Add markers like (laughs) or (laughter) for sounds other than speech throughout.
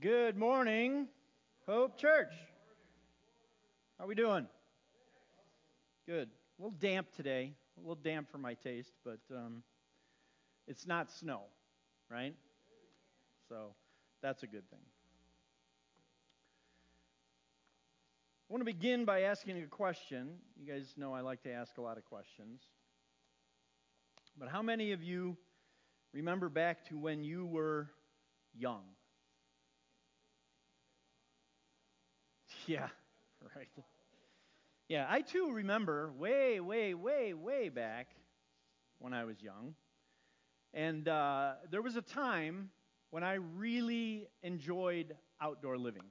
Good morning, Hope Church. How are we doing? Good. A little damp today. A little damp for my taste, but um, it's not snow, right? So that's a good thing. I want to begin by asking a question. You guys know I like to ask a lot of questions. But how many of you remember back to when you were young? Yeah, (laughs) right. Yeah, I too remember way, way, way, way back when I was young. And uh, there was a time when I really enjoyed outdoor living.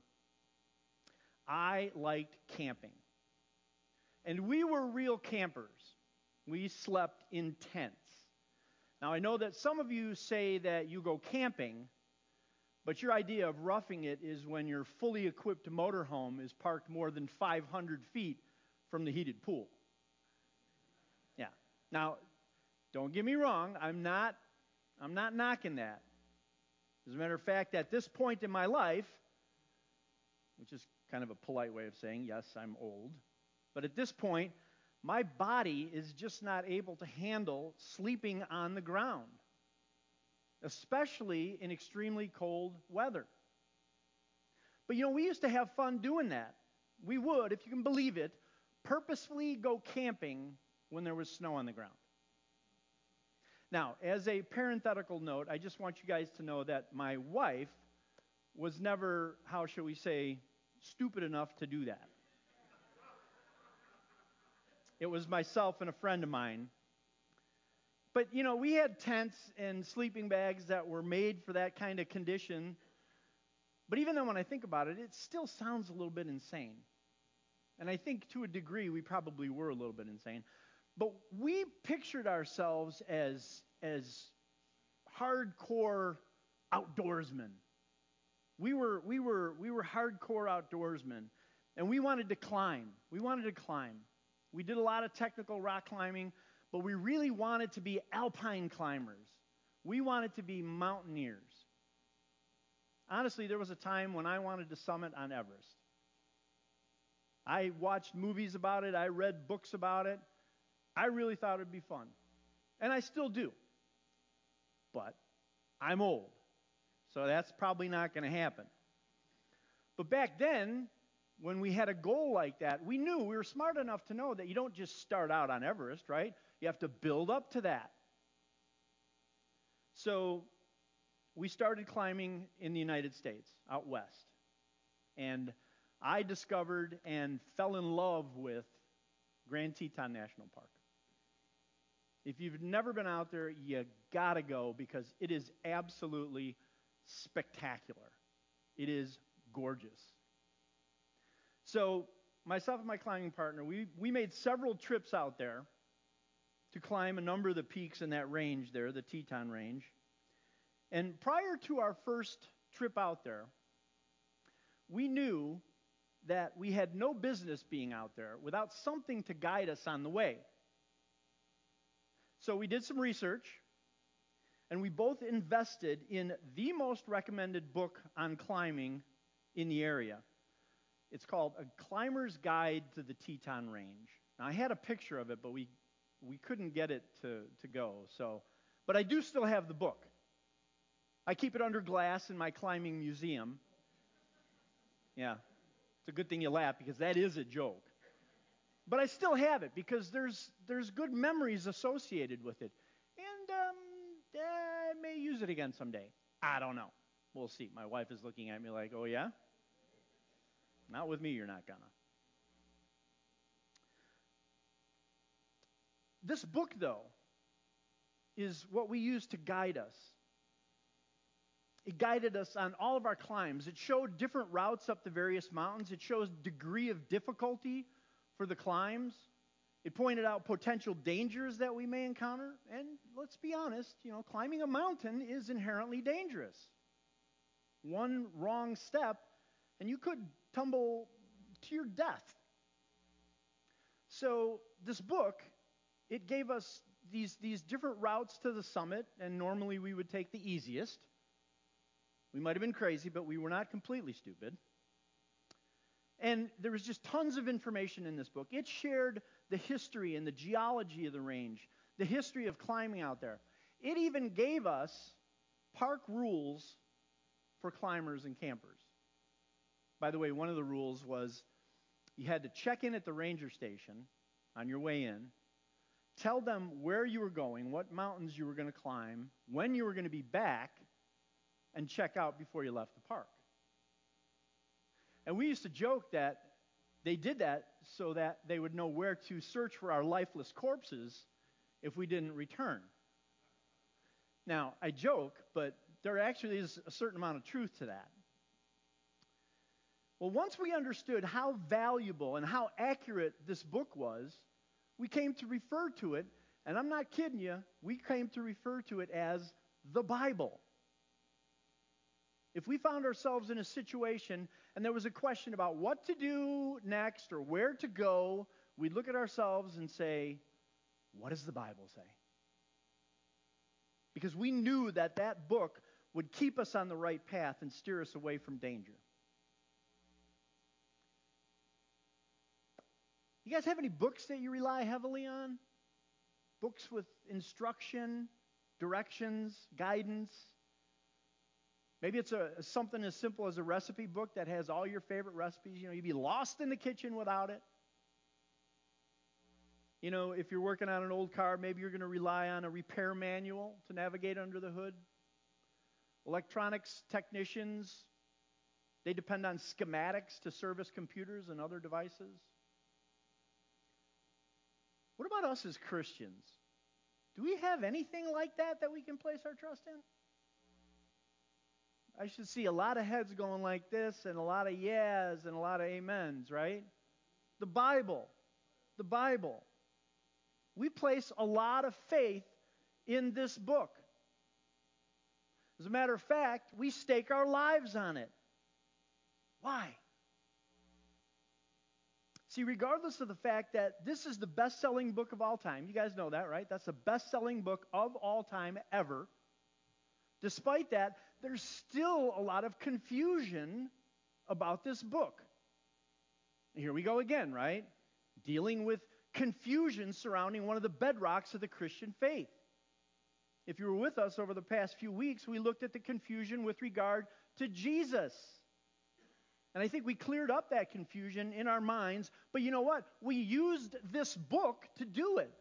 I liked camping. And we were real campers. We slept in tents. Now, I know that some of you say that you go camping but your idea of roughing it is when your fully equipped motorhome is parked more than 500 feet from the heated pool. Yeah. Now, don't get me wrong, I'm not I'm not knocking that. As a matter of fact, at this point in my life, which is kind of a polite way of saying, yes, I'm old, but at this point, my body is just not able to handle sleeping on the ground especially in extremely cold weather. But you know, we used to have fun doing that. We would, if you can believe it, purposefully go camping when there was snow on the ground. Now, as a parenthetical note, I just want you guys to know that my wife was never, how shall we say, stupid enough to do that. It was myself and a friend of mine but, you know, we had tents and sleeping bags that were made for that kind of condition. But even then, when I think about it, it still sounds a little bit insane. And I think to a degree, we probably were a little bit insane. But we pictured ourselves as, as hardcore outdoorsmen. We were, we, were, we were hardcore outdoorsmen. And we wanted to climb. We wanted to climb. We did a lot of technical rock climbing but we really wanted to be alpine climbers. We wanted to be mountaineers. Honestly, there was a time when I wanted to summit on Everest. I watched movies about it, I read books about it. I really thought it would be fun. And I still do. But I'm old. So that's probably not going to happen. But back then, when we had a goal like that, we knew we were smart enough to know that you don't just start out on Everest, right? You have to build up to that. So we started climbing in the United States, out west. And I discovered and fell in love with Grand Teton National Park. If you've never been out there, you gotta go because it is absolutely spectacular. It is gorgeous. So, myself and my climbing partner, we, we made several trips out there to climb a number of the peaks in that range there, the Teton Range. And prior to our first trip out there, we knew that we had no business being out there without something to guide us on the way. So we did some research, and we both invested in the most recommended book on climbing in the area. It's called A Climber's Guide to the Teton Range. Now, I had a picture of it, but we we couldn't get it to, to go. So, but I do still have the book. I keep it under glass in my climbing museum. Yeah, it's a good thing you laugh because that is a joke. But I still have it because there's there's good memories associated with it, and um, I may use it again someday. I don't know. We'll see. My wife is looking at me like, "Oh yeah." Not with me, you're not gonna. This book, though, is what we use to guide us. It guided us on all of our climbs. It showed different routes up the various mountains. It shows degree of difficulty for the climbs. It pointed out potential dangers that we may encounter. And let's be honest, you know, climbing a mountain is inherently dangerous. One wrong step, and you could tumble to your death. So, this book it gave us these, these different routes to the summit, and normally we would take the easiest. We might have been crazy, but we were not completely stupid. And there was just tons of information in this book. It shared the history and the geology of the range, the history of climbing out there. It even gave us park rules for climbers and campers. By the way, one of the rules was you had to check in at the ranger station on your way in, tell them where you were going, what mountains you were going to climb, when you were going to be back, and check out before you left the park. And we used to joke that they did that so that they would know where to search for our lifeless corpses if we didn't return. Now, I joke, but there actually is a certain amount of truth to that. Well, once we understood how valuable and how accurate this book was, we came to refer to it, and I'm not kidding you, we came to refer to it as the Bible. If we found ourselves in a situation and there was a question about what to do next or where to go, we'd look at ourselves and say, What does the Bible say? Because we knew that that book would keep us on the right path and steer us away from danger. You guys have any books that you rely heavily on? Books with instruction, directions, guidance? Maybe it's a, something as simple as a recipe book that has all your favorite recipes. You know, you'd be lost in the kitchen without it. You know, if you're working on an old car, maybe you're going to rely on a repair manual to navigate under the hood. Electronics technicians, they depend on schematics to service computers and other devices. What about us as Christians? Do we have anything like that that we can place our trust in? I should see a lot of heads going like this and a lot of yeahs and a lot of amens, right? The Bible. The Bible. We place a lot of faith in this book. As a matter of fact, we stake our lives on it. Why? See, regardless of the fact that this is the best selling book of all time, you guys know that, right? That's the best selling book of all time ever. Despite that, there's still a lot of confusion about this book. Here we go again, right? Dealing with confusion surrounding one of the bedrocks of the Christian faith. If you were with us over the past few weeks, we looked at the confusion with regard to Jesus. And I think we cleared up that confusion in our minds. But you know what? We used this book to do it.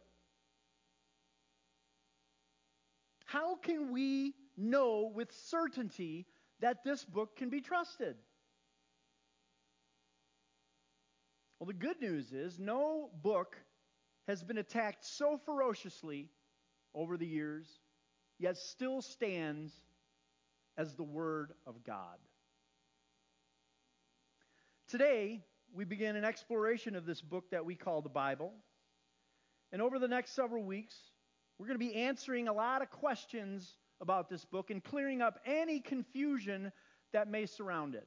How can we know with certainty that this book can be trusted? Well, the good news is no book has been attacked so ferociously over the years, yet still stands as the Word of God. Today, we begin an exploration of this book that we call the Bible. And over the next several weeks, we're going to be answering a lot of questions about this book and clearing up any confusion that may surround it.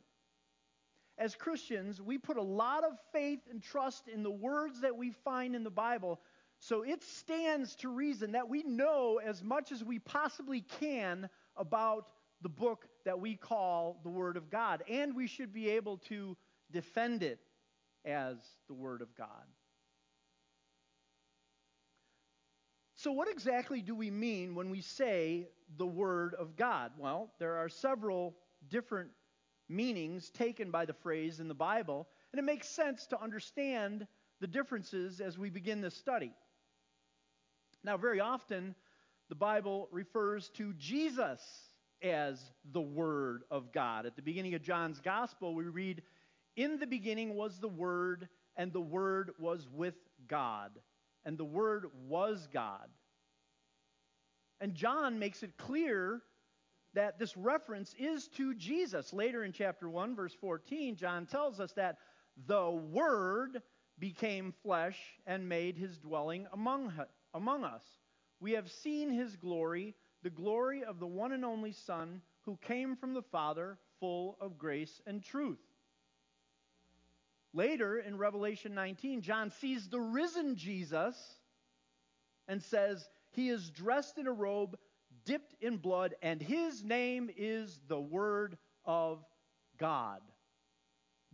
As Christians, we put a lot of faith and trust in the words that we find in the Bible, so it stands to reason that we know as much as we possibly can about the book that we call the Word of God. And we should be able to defend it as the Word of God. So, what exactly do we mean when we say the Word of God? Well, there are several different meanings taken by the phrase in the Bible, and it makes sense to understand the differences as we begin this study. Now, very often, the Bible refers to Jesus as the Word of God. At the beginning of John's Gospel, we read, in the beginning was the Word, and the Word was with God, and the Word was God. And John makes it clear that this reference is to Jesus. Later in chapter 1, verse 14, John tells us that the Word became flesh and made his dwelling among, among us. We have seen his glory, the glory of the one and only Son who came from the Father, full of grace and truth. Later in Revelation 19, John sees the risen Jesus and says, He is dressed in a robe dipped in blood, and his name is the Word of God.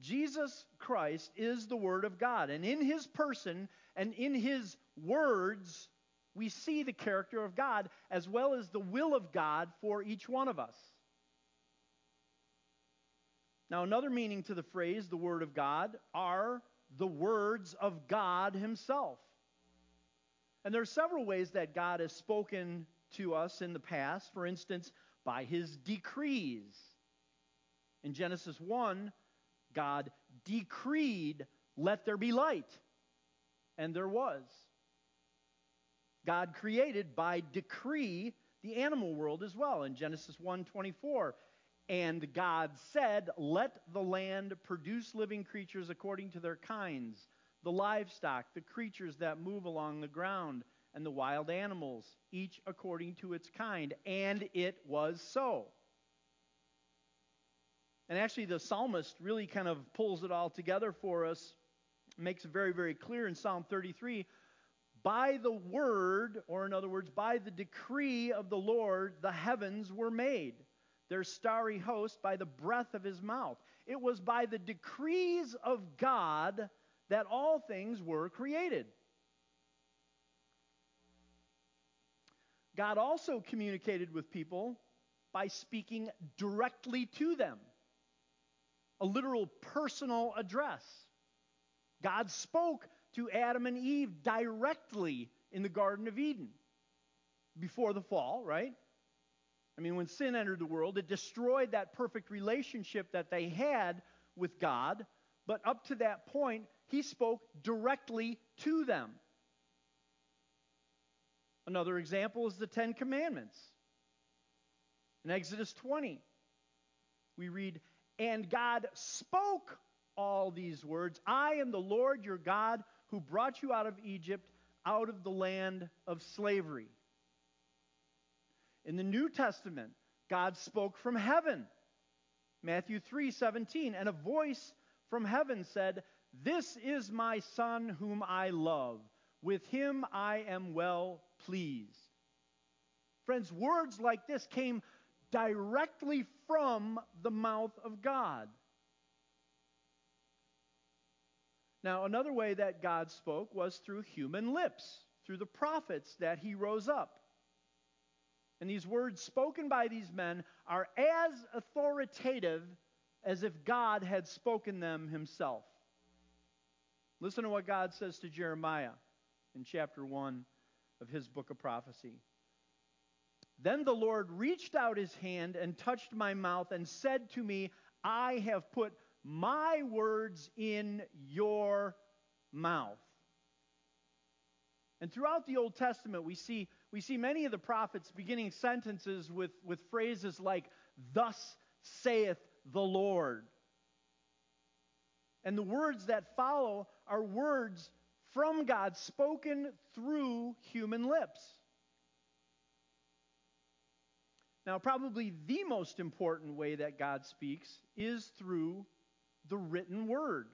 Jesus Christ is the Word of God, and in his person and in his words, we see the character of God as well as the will of God for each one of us. Now, another meaning to the phrase, the Word of God, are the words of God Himself. And there are several ways that God has spoken to us in the past. For instance, by His decrees. In Genesis 1, God decreed, Let there be light. And there was. God created by decree the animal world as well. In Genesis 1:24, and God said, Let the land produce living creatures according to their kinds, the livestock, the creatures that move along the ground, and the wild animals, each according to its kind. And it was so. And actually, the psalmist really kind of pulls it all together for us, makes it very, very clear in Psalm 33 by the word, or in other words, by the decree of the Lord, the heavens were made their starry host by the breath of his mouth. It was by the decrees of God that all things were created. God also communicated with people by speaking directly to them, a literal personal address. God spoke to Adam and Eve directly in the Garden of Eden before the fall, right? I mean, when sin entered the world, it destroyed that perfect relationship that they had with God. But up to that point, he spoke directly to them. Another example is the Ten Commandments. In Exodus 20, we read, And God spoke all these words I am the Lord your God who brought you out of Egypt, out of the land of slavery. In the New Testament, God spoke from heaven. Matthew 3 17, and a voice from heaven said, This is my Son whom I love. With him I am well pleased. Friends, words like this came directly from the mouth of God. Now, another way that God spoke was through human lips, through the prophets that he rose up. And these words spoken by these men are as authoritative as if God had spoken them himself. Listen to what God says to Jeremiah in chapter 1 of his book of prophecy. Then the Lord reached out his hand and touched my mouth and said to me, I have put my words in your mouth. And throughout the Old Testament, we see we see many of the prophets beginning sentences with, with phrases like, Thus saith the Lord. And the words that follow are words from God spoken through human lips. Now, probably the most important way that God speaks is through the written word.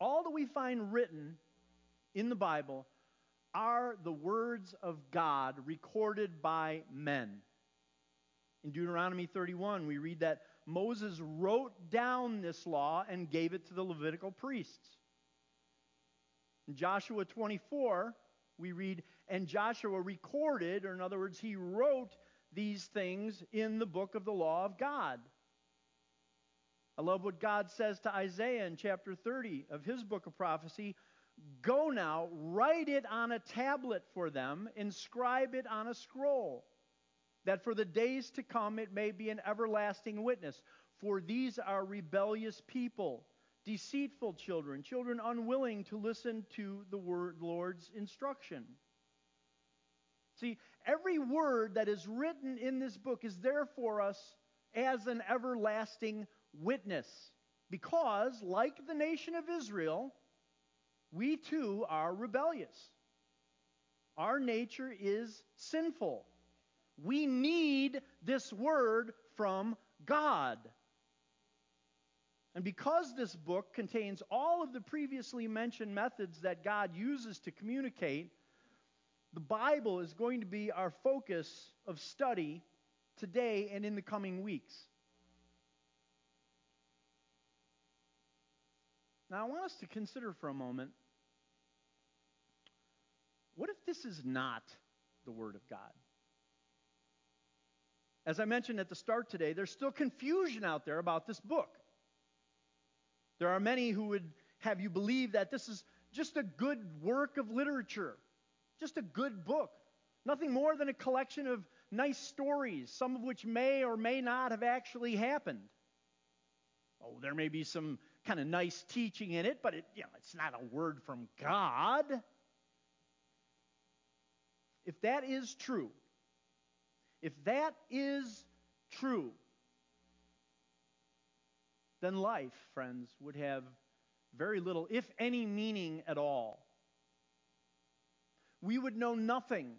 All that we find written in the Bible are the words of God recorded by men. In Deuteronomy 31, we read that Moses wrote down this law and gave it to the Levitical priests. In Joshua 24, we read, and Joshua recorded, or in other words, he wrote these things in the book of the law of God. I love what God says to Isaiah in chapter 30 of his book of prophecy Go now, write it on a tablet for them, inscribe it on a scroll, that for the days to come it may be an everlasting witness. For these are rebellious people, deceitful children, children unwilling to listen to the word, Lord's instruction. See, every word that is written in this book is there for us as an everlasting witness. Because, like the nation of Israel, we too are rebellious. Our nature is sinful. We need this word from God. And because this book contains all of the previously mentioned methods that God uses to communicate, the Bible is going to be our focus of study today and in the coming weeks. Now, I want us to consider for a moment what if this is not the Word of God? As I mentioned at the start today, there's still confusion out there about this book. There are many who would have you believe that this is just a good work of literature, just a good book, nothing more than a collection of nice stories, some of which may or may not have actually happened. Oh, there may be some kind of nice teaching in it, but it, you know, it's not a word from God. If that is true, if that is true, then life, friends, would have very little, if any, meaning at all. We would know nothing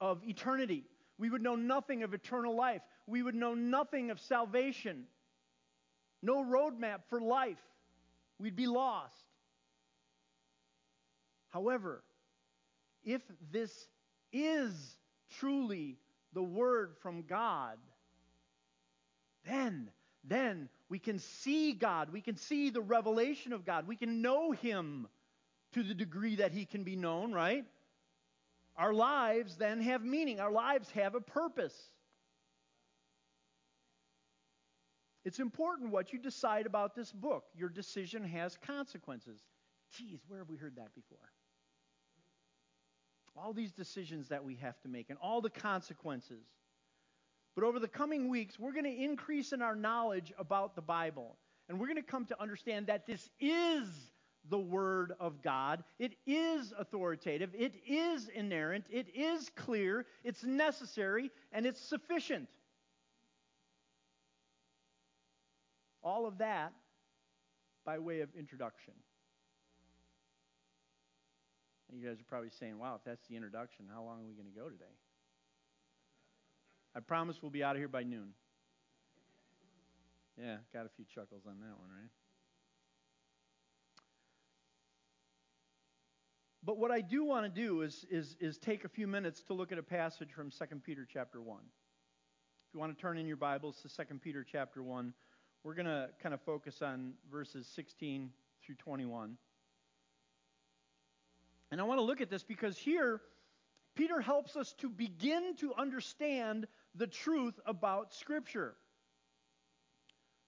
of eternity. We would know nothing of eternal life. We would know nothing of salvation. No roadmap for life. We'd be lost. However, if this is truly the word from God, then then we can see God. We can see the revelation of God. We can know Him to the degree that He can be known, right? Our lives then have meaning, our lives have a purpose. It's important what you decide about this book. Your decision has consequences. Geez, where have we heard that before? All these decisions that we have to make and all the consequences. But over the coming weeks, we're going to increase in our knowledge about the Bible. And we're going to come to understand that this is the Word of God. It is authoritative. It is inerrant. It is clear. It's necessary. And it's sufficient. All of that by way of introduction. And you guys are probably saying, wow, if that's the introduction, how long are we going to go today? I promise we'll be out of here by noon. Yeah, got a few chuckles on that one, right? But what I do want to do is, is, is take a few minutes to look at a passage from 2 Peter chapter 1. If you want to turn in your Bibles to 2 Peter chapter 1, we're going to kind of focus on verses 16 through 21. And I want to look at this because here, Peter helps us to begin to understand the truth about Scripture.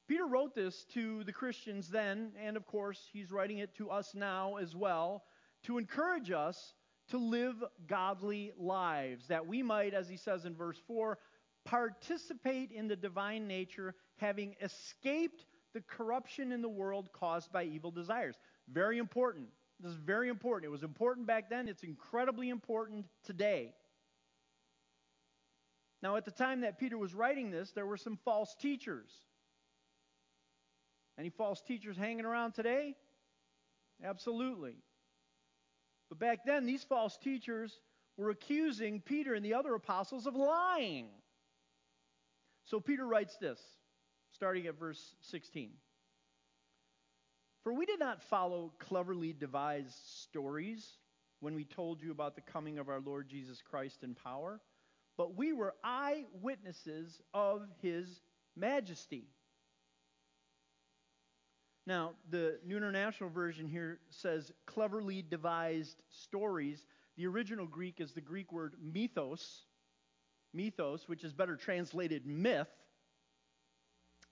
Peter wrote this to the Christians then, and of course, he's writing it to us now as well, to encourage us to live godly lives, that we might, as he says in verse 4, participate in the divine nature, having escaped the corruption in the world caused by evil desires. Very important. This is very important. It was important back then, it's incredibly important today. Now, at the time that Peter was writing this, there were some false teachers. Any false teachers hanging around today? Absolutely. But back then, these false teachers were accusing Peter and the other apostles of lying. So Peter writes this, starting at verse 16. For we did not follow cleverly devised stories when we told you about the coming of our Lord Jesus Christ in power but we were eyewitnesses of his majesty. Now, the New International Version here says cleverly devised stories. The original Greek is the Greek word mythos, mythos, which is better translated myth.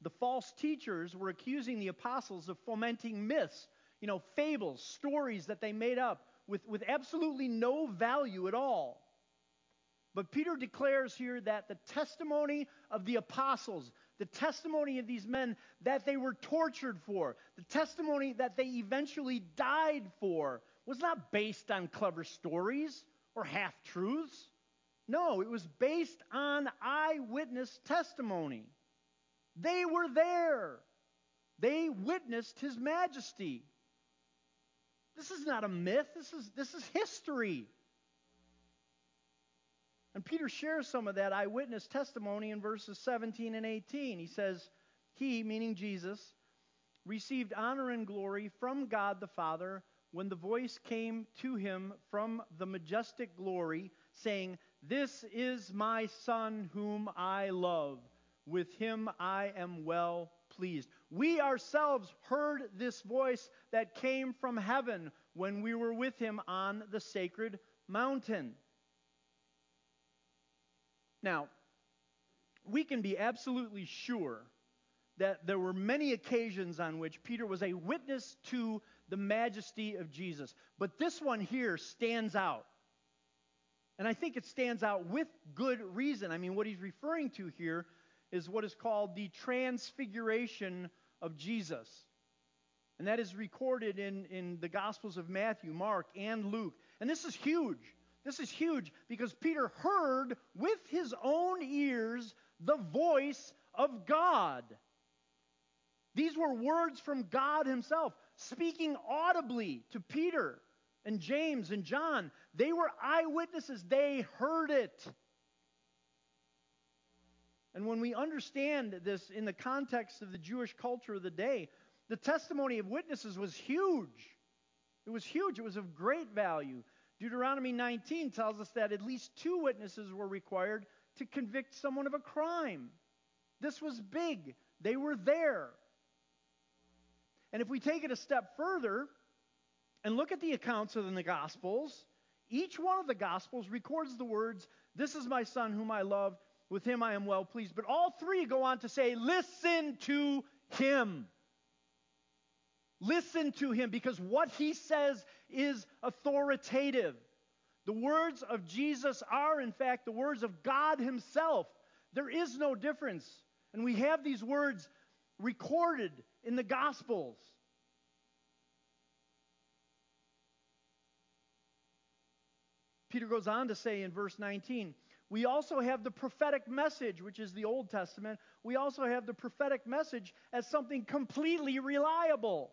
The false teachers were accusing the apostles of fomenting myths, you know, fables, stories that they made up with, with absolutely no value at all. But Peter declares here that the testimony of the apostles, the testimony of these men that they were tortured for, the testimony that they eventually died for, was not based on clever stories or half truths. No, it was based on eyewitness testimony. They were there, they witnessed his majesty. This is not a myth, this is, this is history. And Peter shares some of that eyewitness testimony in verses 17 and 18. He says, He, meaning Jesus, received honor and glory from God the Father when the voice came to him from the majestic glory saying, This is my Son whom I love. With him I am well pleased. We ourselves heard this voice that came from heaven when we were with him on the sacred mountain. Now, we can be absolutely sure that there were many occasions on which Peter was a witness to the majesty of Jesus. But this one here stands out. And I think it stands out with good reason. I mean, what he's referring to here is what is called the transfiguration of Jesus. And that is recorded in, in the Gospels of Matthew, Mark, and Luke. And this is huge. This is huge because Peter heard with his own ears the voice of God. These were words from God Himself, speaking audibly to Peter and James and John. They were eyewitnesses, they heard it. And when we understand this in the context of the Jewish culture of the day, the testimony of witnesses was huge. It was huge, it was of great value. Deuteronomy 19 tells us that at least two witnesses were required to convict someone of a crime. This was big, they were there. And if we take it a step further and look at the accounts in the Gospels, each one of the Gospels records the words, This is my Son whom I love, with him I am well pleased. But all three go on to say, Listen to him. Listen to him because what he says is authoritative. The words of Jesus are, in fact, the words of God himself. There is no difference. And we have these words recorded in the Gospels. Peter goes on to say in verse 19, we also have the prophetic message, which is the Old Testament. We also have the prophetic message as something completely reliable.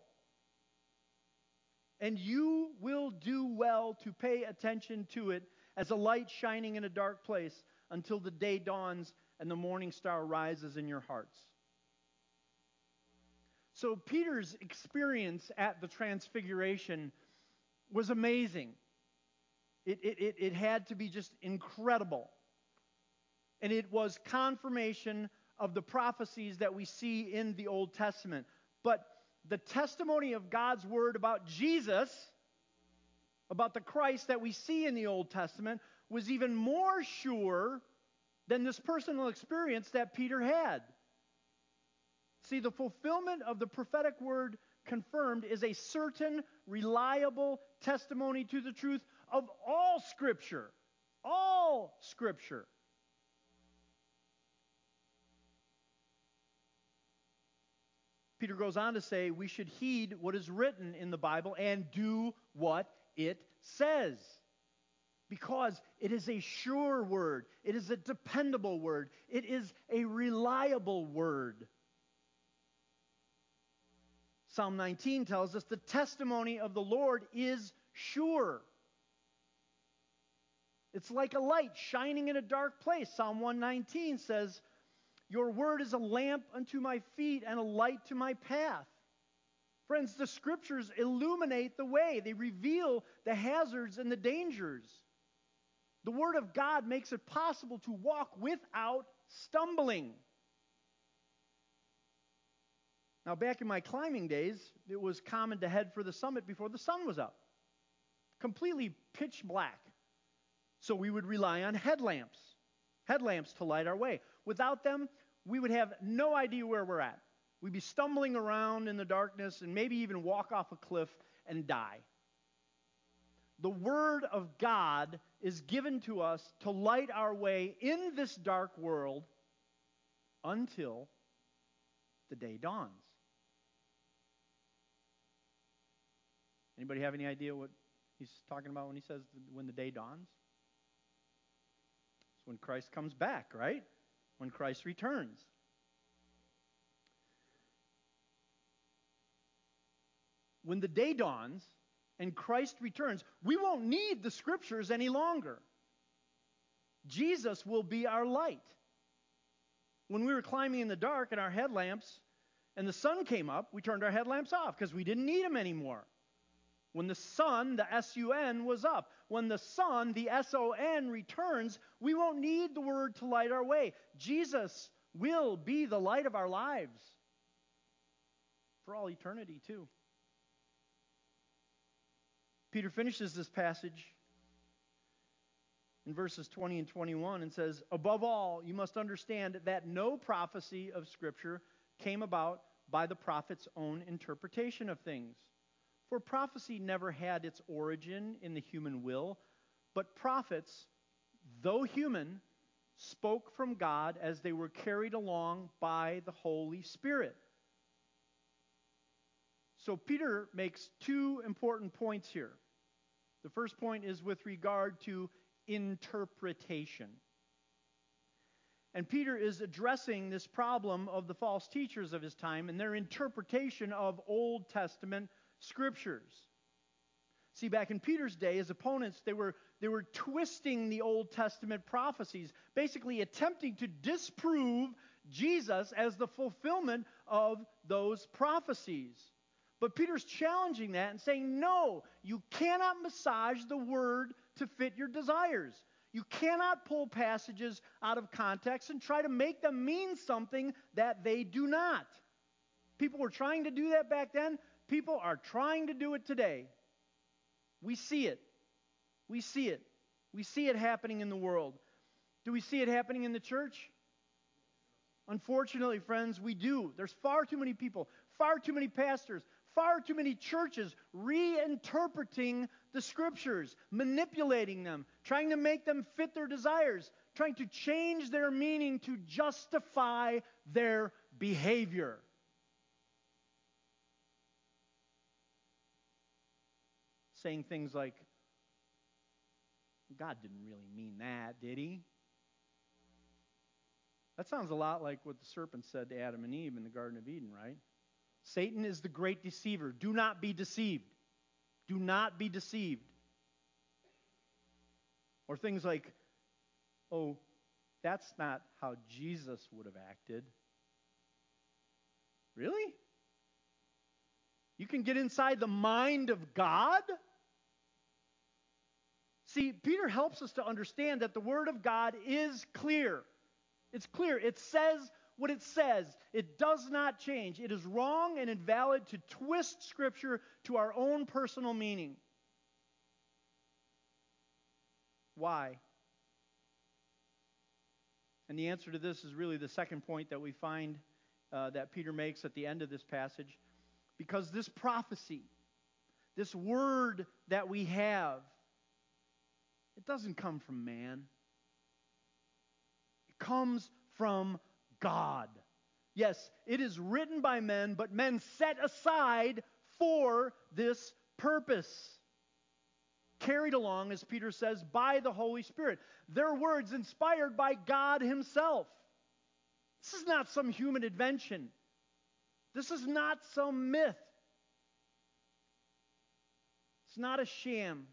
And you will do well to pay attention to it as a light shining in a dark place until the day dawns and the morning star rises in your hearts. So, Peter's experience at the Transfiguration was amazing. It, it, it, it, had to be just incredible. And it was confirmation of the prophecies that we see in the Old Testament. But the testimony of God's word about Jesus, about the Christ that we see in the Old Testament, was even more sure than this personal experience that Peter had. See, the fulfillment of the prophetic word confirmed is a certain, reliable testimony to the truth of all Scripture. All Scripture. Peter goes on to say we should heed what is written in the Bible and do what it says. Because it is a sure word, it is a dependable word, it is a reliable word. Psalm 19 tells us the testimony of the Lord is sure. It's like a light shining in a dark place. Psalm 119 says, Your word is a lamp unto my feet and a light to my path. Friends, the scriptures illuminate the way, they reveal the hazards and the dangers. The word of God makes it possible to walk without stumbling. Now, back in my climbing days, it was common to head for the summit before the sun was up, completely pitch black. So we would rely on headlamps, headlamps to light our way. Without them, we would have no idea where we're at. We'd be stumbling around in the darkness and maybe even walk off a cliff and die. The Word of God is given to us to light our way in this dark world until the day dawns. Anybody have any idea what he's talking about when he says when the day dawns? It's when Christ comes back, right? When Christ returns. When the day dawns and Christ returns, we won't need the scriptures any longer. Jesus will be our light. When we were climbing in the dark and our headlamps and the sun came up, we turned our headlamps off because we didn't need them anymore. When the sun, the S U N, was up. When the sun, the S O N, returns, we won't need the word to light our way. Jesus will be the light of our lives for all eternity, too. Peter finishes this passage in verses 20 and 21 and says, Above all, you must understand that no prophecy of Scripture came about by the prophet's own interpretation of things. For prophecy never had its origin in the human will, but prophets, though human, spoke from God as they were carried along by the Holy Spirit. So Peter makes two important points here. The first point is with regard to interpretation. And Peter is addressing this problem of the false teachers of his time and their interpretation of Old Testament scriptures. See, back in Peter's day, his opponents, they were, they were twisting the Old Testament prophecies, basically attempting to disprove Jesus as the fulfillment of those prophecies. But Peter's challenging that and saying, no, you cannot massage the word to fit your desires. You cannot pull passages out of context and try to make them mean something that they do not. People were trying to do that back then. People are trying to do it today. We see it. We see it. We see it happening in the world. Do we see it happening in the church? Unfortunately, friends, we do. There's far too many people, far too many pastors, far too many churches reinterpreting the scriptures, manipulating them, trying to make them fit their desires, trying to change their meaning to justify their behavior. Saying things like, God didn't really mean that, did he? That sounds a lot like what the serpent said to Adam and Eve in the Garden of Eden, right? Satan is the great deceiver. Do not be deceived. Do not be deceived. Or things like, oh, that's not how Jesus would have acted. Really? You can get inside the mind of God? See, Peter helps us to understand that the Word of God is clear. It's clear. It says what it says. It does not change. It is wrong and invalid to twist Scripture to our own personal meaning. Why? And the answer to this is really the second point that we find uh, that Peter makes at the end of this passage. Because this prophecy, this word that we have, it doesn't come from man. It comes from God. Yes, it is written by men, but men set aside for this purpose. Carried along, as Peter says, by the Holy Spirit. Their words inspired by God Himself. This is not some human invention. This is not some myth. It's not a sham.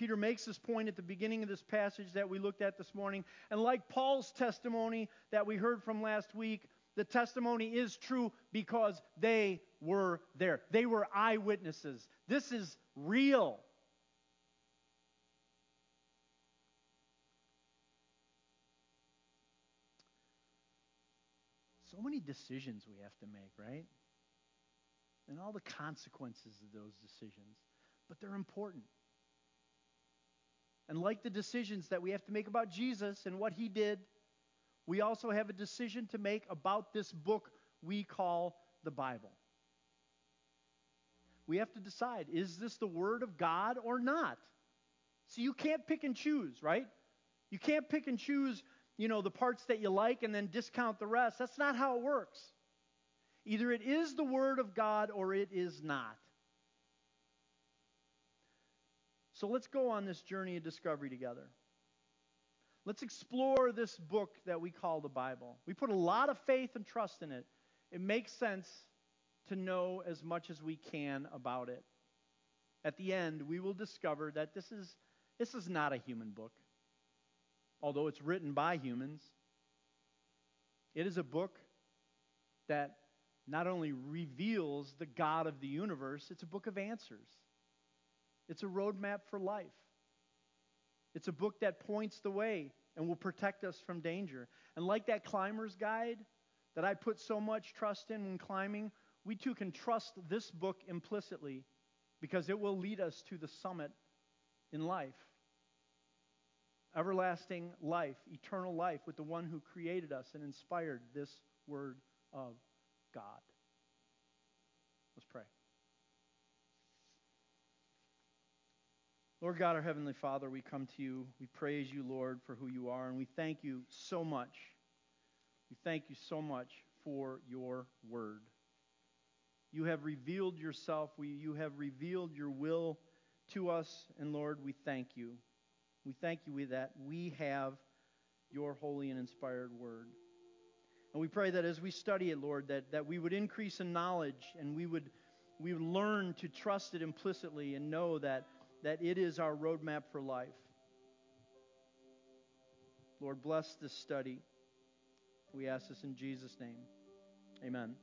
Peter makes this point at the beginning of this passage that we looked at this morning. And like Paul's testimony that we heard from last week, the testimony is true because they were there. They were eyewitnesses. This is real. So many decisions we have to make, right? And all the consequences of those decisions. But they're important. And like the decisions that we have to make about Jesus and what he did, we also have a decision to make about this book we call the Bible. We have to decide is this the Word of God or not? So you can't pick and choose, right? You can't pick and choose, you know, the parts that you like and then discount the rest. That's not how it works. Either it is the Word of God or it is not. So let's go on this journey of discovery together. Let's explore this book that we call the Bible. We put a lot of faith and trust in it. It makes sense to know as much as we can about it. At the end, we will discover that this is, this is not a human book, although it's written by humans. It is a book that not only reveals the God of the universe, it's a book of answers. It's a roadmap for life. It's a book that points the way and will protect us from danger. And like that climber's guide that I put so much trust in when climbing, we too can trust this book implicitly because it will lead us to the summit in life. Everlasting life, eternal life with the one who created us and inspired this word of God. Let's pray. Lord God, our Heavenly Father, we come to you. We praise you, Lord, for who you are, and we thank you so much. We thank you so much for your word. You have revealed yourself. We, you have revealed your will to us, and Lord, we thank you. We thank you that we have your holy and inspired word. And we pray that as we study it, Lord, that, that we would increase in knowledge and we would, we would learn to trust it implicitly and know that, that it is our roadmap for life. Lord, bless this study. We ask this in Jesus' name. Amen.